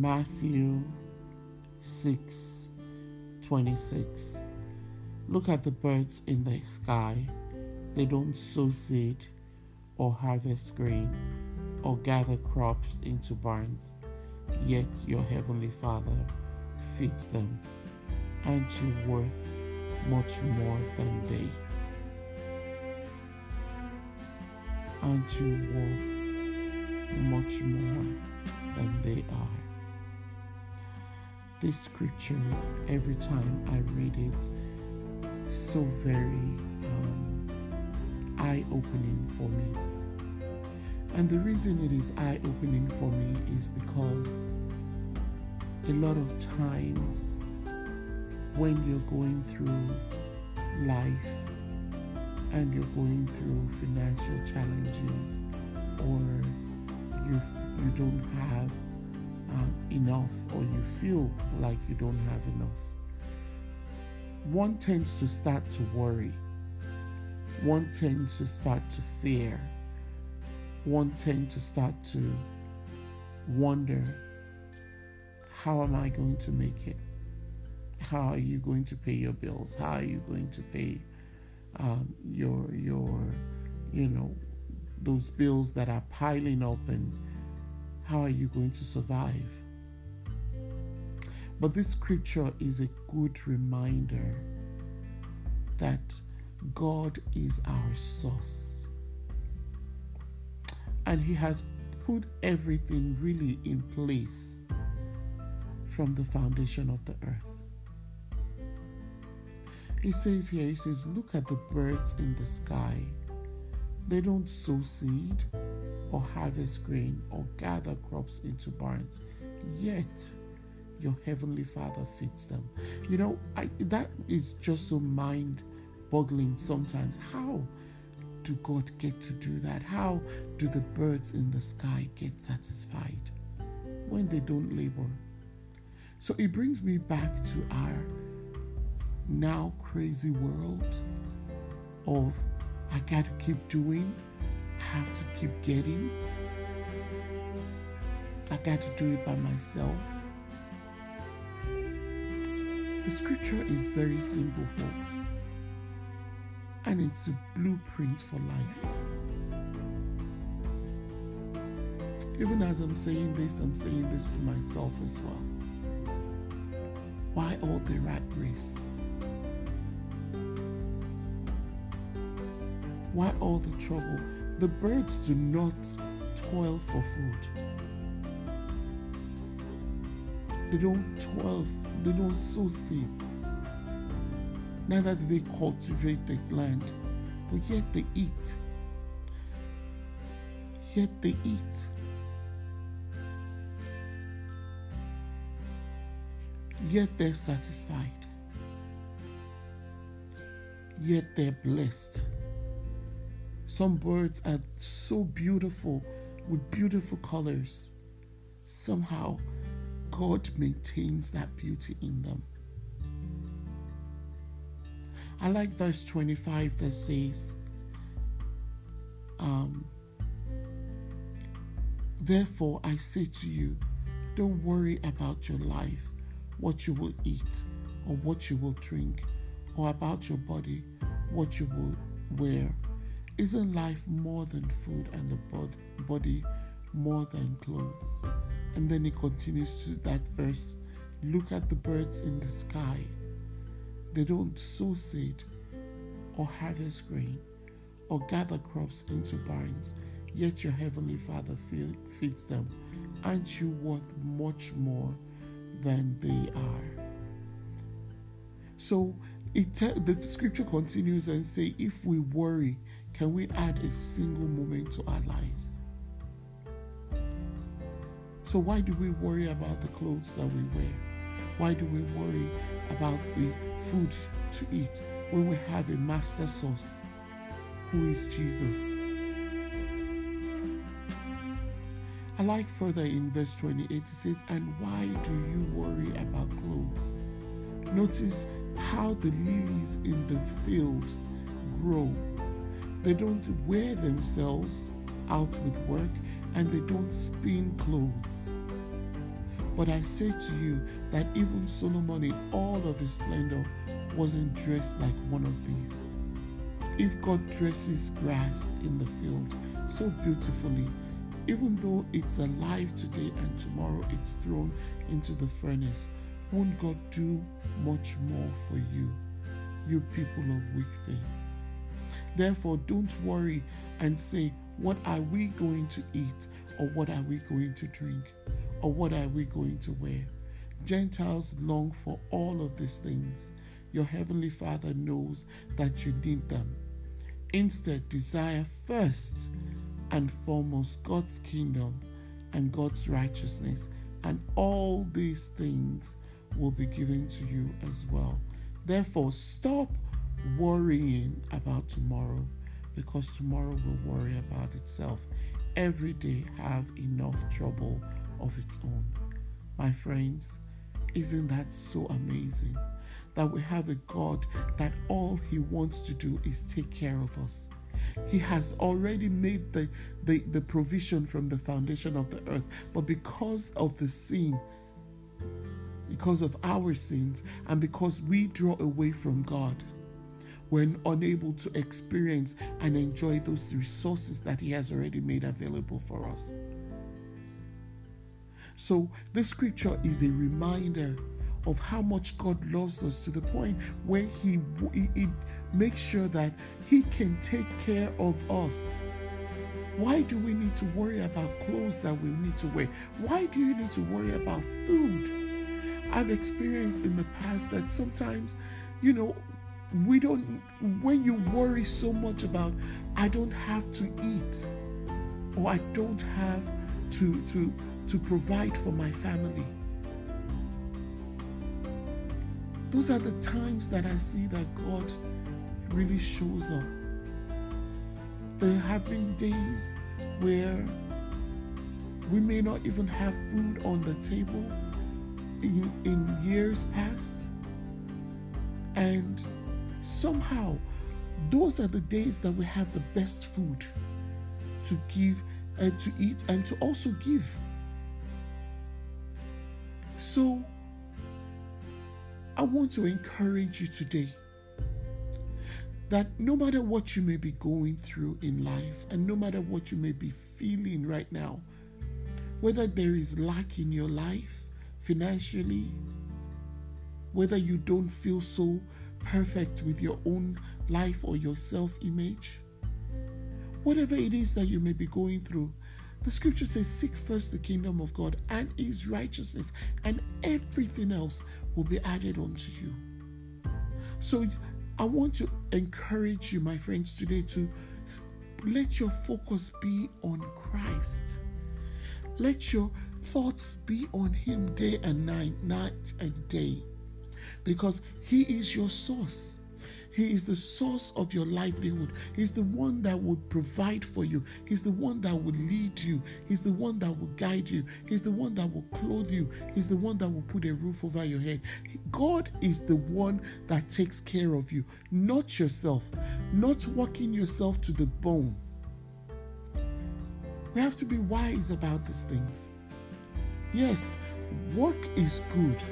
Matthew 6 26. Look at the birds in the sky. They don't sow seed or harvest grain or gather crops into barns, yet your heavenly Father feeds them. Aren't you worth much more than they? Aren't you worth much more than they are? This scripture every time I read it so very um, eye opening for me. And the reason it is eye opening for me is because a lot of times when you're going through life and you're going through financial challenges or you you don't have enough or you feel like you don't have enough, one tends to start to worry. One tends to start to fear. One tends to start to wonder how am I going to make it? How are you going to pay your bills? How are you going to pay um, your your you know those bills that are piling up and how are you going to survive? But this scripture is a good reminder that God is our source. And He has put everything really in place from the foundation of the earth. He says here, He says, Look at the birds in the sky. They don't sow seed or harvest grain or gather crops into barns, yet your heavenly Father feeds them. You know, I, that is just so mind boggling sometimes. How do God get to do that? How do the birds in the sky get satisfied when they don't labor? So it brings me back to our now crazy world of I got to keep doing, I have to keep getting. I got to do it by myself. The scripture is very simple, folks, and it's a blueprint for life. Even as I'm saying this, I'm saying this to myself as well. Why all the rat race? Why all the trouble? The birds do not toil for food. They don't toil, they don't sow seeds. Neither do they cultivate the land, but yet they eat. Yet they eat. Yet they're satisfied. Yet they're blessed. Some birds are so beautiful with beautiful colors. Somehow, God maintains that beauty in them. I like verse 25 that says, um, Therefore, I say to you, don't worry about your life, what you will eat, or what you will drink, or about your body, what you will wear. Isn't life more than food and the body more than clothes? And then he continues to that verse Look at the birds in the sky. They don't sow seed or harvest grain or gather crops into barns, yet your heavenly Father feeds them. Aren't you worth much more than they are? So it the scripture continues and say, if we worry, can we add a single moment to our lives? So why do we worry about the clothes that we wear? Why do we worry about the food to eat when we have a master source who is Jesus? I like further in verse 28 it says, And why do you worry about clothes? Notice how the lilies in the field grow. They don't wear themselves out with work and they don't spin clothes. But I say to you that even Solomon, in all of his splendor, wasn't dressed like one of these. If God dresses grass in the field so beautifully, even though it's alive today and tomorrow it's thrown into the furnace, won't God do much more for you, you people of weak faith? Therefore, don't worry and say, What are we going to eat? Or what are we going to drink? Or what are we going to wear? Gentiles long for all of these things. Your heavenly Father knows that you need them. Instead, desire first and foremost God's kingdom and God's righteousness, and all these things will be given to you as well. Therefore, stop worrying about tomorrow because tomorrow will worry about itself. Every day have enough trouble of its own. My friends, isn't that so amazing that we have a God that all he wants to do is take care of us? He has already made the, the, the provision from the foundation of the earth. But because of the sin, because of our sins, and because we draw away from God, we're unable to experience and enjoy those resources that He has already made available for us. So, this scripture is a reminder of how much God loves us to the point where He, he, he makes sure that He can take care of us. Why do we need to worry about clothes that we need to wear? Why do you need to worry about food? I've experienced in the past that sometimes, you know, we don't, when you worry so much about, I don't have to eat or I don't have to, to, to provide for my family Those are the times that I see that God really shows up. There have been days where we may not even have food on the table in, in years past. And somehow, those are the days that we have the best food to give and to eat and to also give. So, I want to encourage you today that no matter what you may be going through in life and no matter what you may be feeling right now, whether there is lack in your life financially, whether you don't feel so perfect with your own life or your self image, whatever it is that you may be going through, the scripture says, Seek first the kingdom of God and his righteousness, and everything else will be added unto you. So I want to encourage you, my friends, today to let your focus be on Christ. Let your thoughts be on Him day and night, night and day, because He is your source. He is the source of your livelihood. He's the one that will provide for you. He's the one that will lead you. He's the one that will guide you. He's the one that will clothe you. He's the one that will put a roof over your head. God is the one that takes care of you, not yourself, not working yourself to the bone. We have to be wise about these things. Yes, work is good,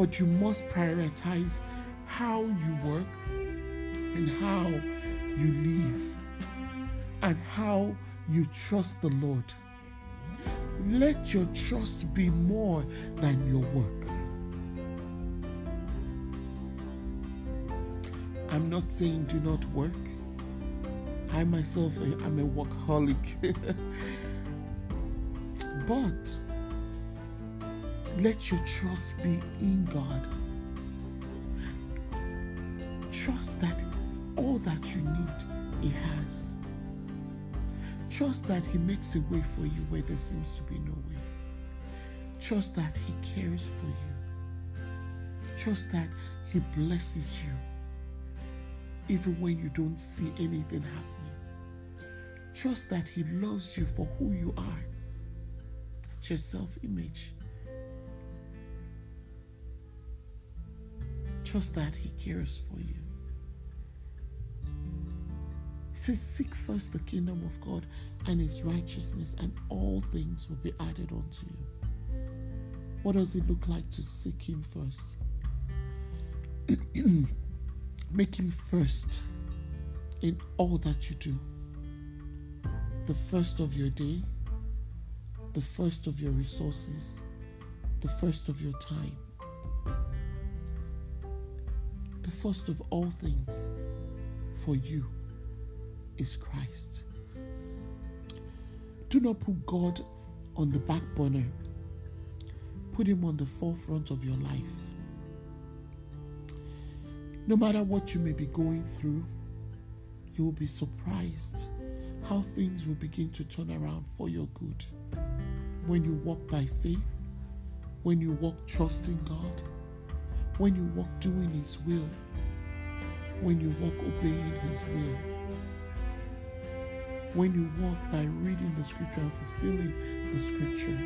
but you must prioritize how you work and how you live and how you trust the Lord. Let your trust be more than your work. I'm not saying do not work. I myself am a workaholic. but let your trust be in God. Trust that all that you need, He has. Trust that He makes a way for you where there seems to be no way. Trust that He cares for you. Trust that He blesses you even when you don't see anything happening. Trust that He loves you for who you are. It's your self image. Trust that He cares for you. He says, Seek first the kingdom of God and His righteousness, and all things will be added unto you. What does it look like to seek Him first? Make Him first in all that you do. The first of your day, the first of your resources, the first of your time, the first of all things for you is Christ. Do not put God on the back burner Put Him on the forefront of your life. No matter what you may be going through, you will be surprised how things will begin to turn around for your good. When you walk by faith, when you walk trusting God, when you walk doing His will, when you walk obeying His will, when you walk by reading the scripture and fulfilling the scripture.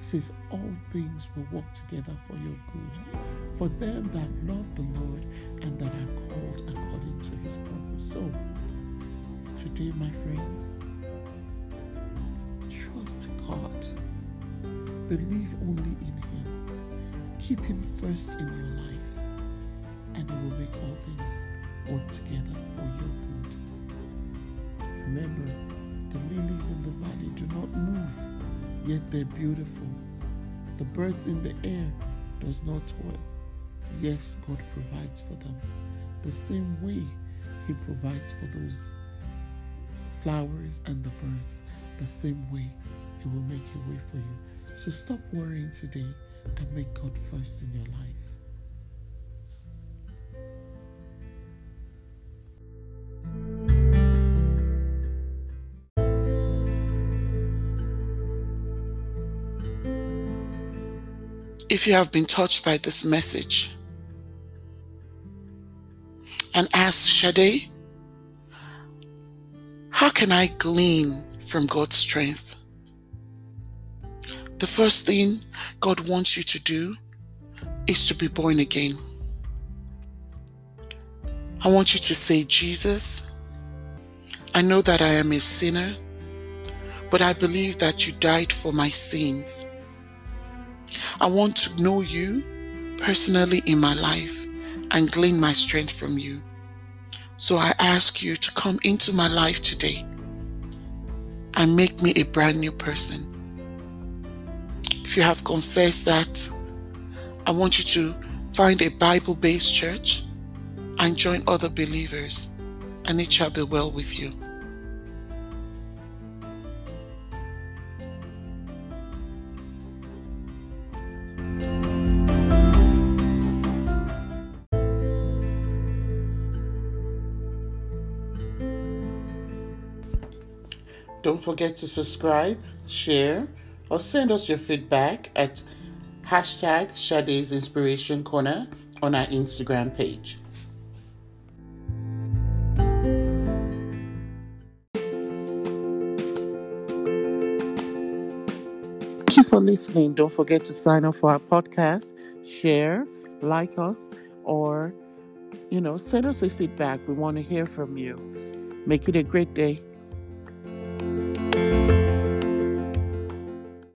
Says, All things will work together for your good, for them that love the Lord and that are called according to his purpose. So, today, my friends, trust God, believe only in him, keep him first in your life, and he will make all things work together for your good. Remember, the lilies in the valley do not move yet they're beautiful. The birds in the air does not toil. Yes, God provides for them. The same way He provides for those flowers and the birds, the same way He will make a way for you. So stop worrying today and make God first in your life. if you have been touched by this message and ask Sade, how can I glean from God's strength? The first thing God wants you to do is to be born again. I want you to say, Jesus, I know that I am a sinner, but I believe that you died for my sins I want to know you personally in my life and glean my strength from you. So I ask you to come into my life today and make me a brand new person. You have confessed that, I want you to find a Bible based church and join other believers, and it shall be well with you. Don't forget to subscribe, share, or send us your feedback at hashtag Sade's Inspiration Corner on our Instagram page. Thank you for listening. Don't forget to sign up for our podcast, share, like us, or, you know, send us a feedback. We want to hear from you. Make it a great day.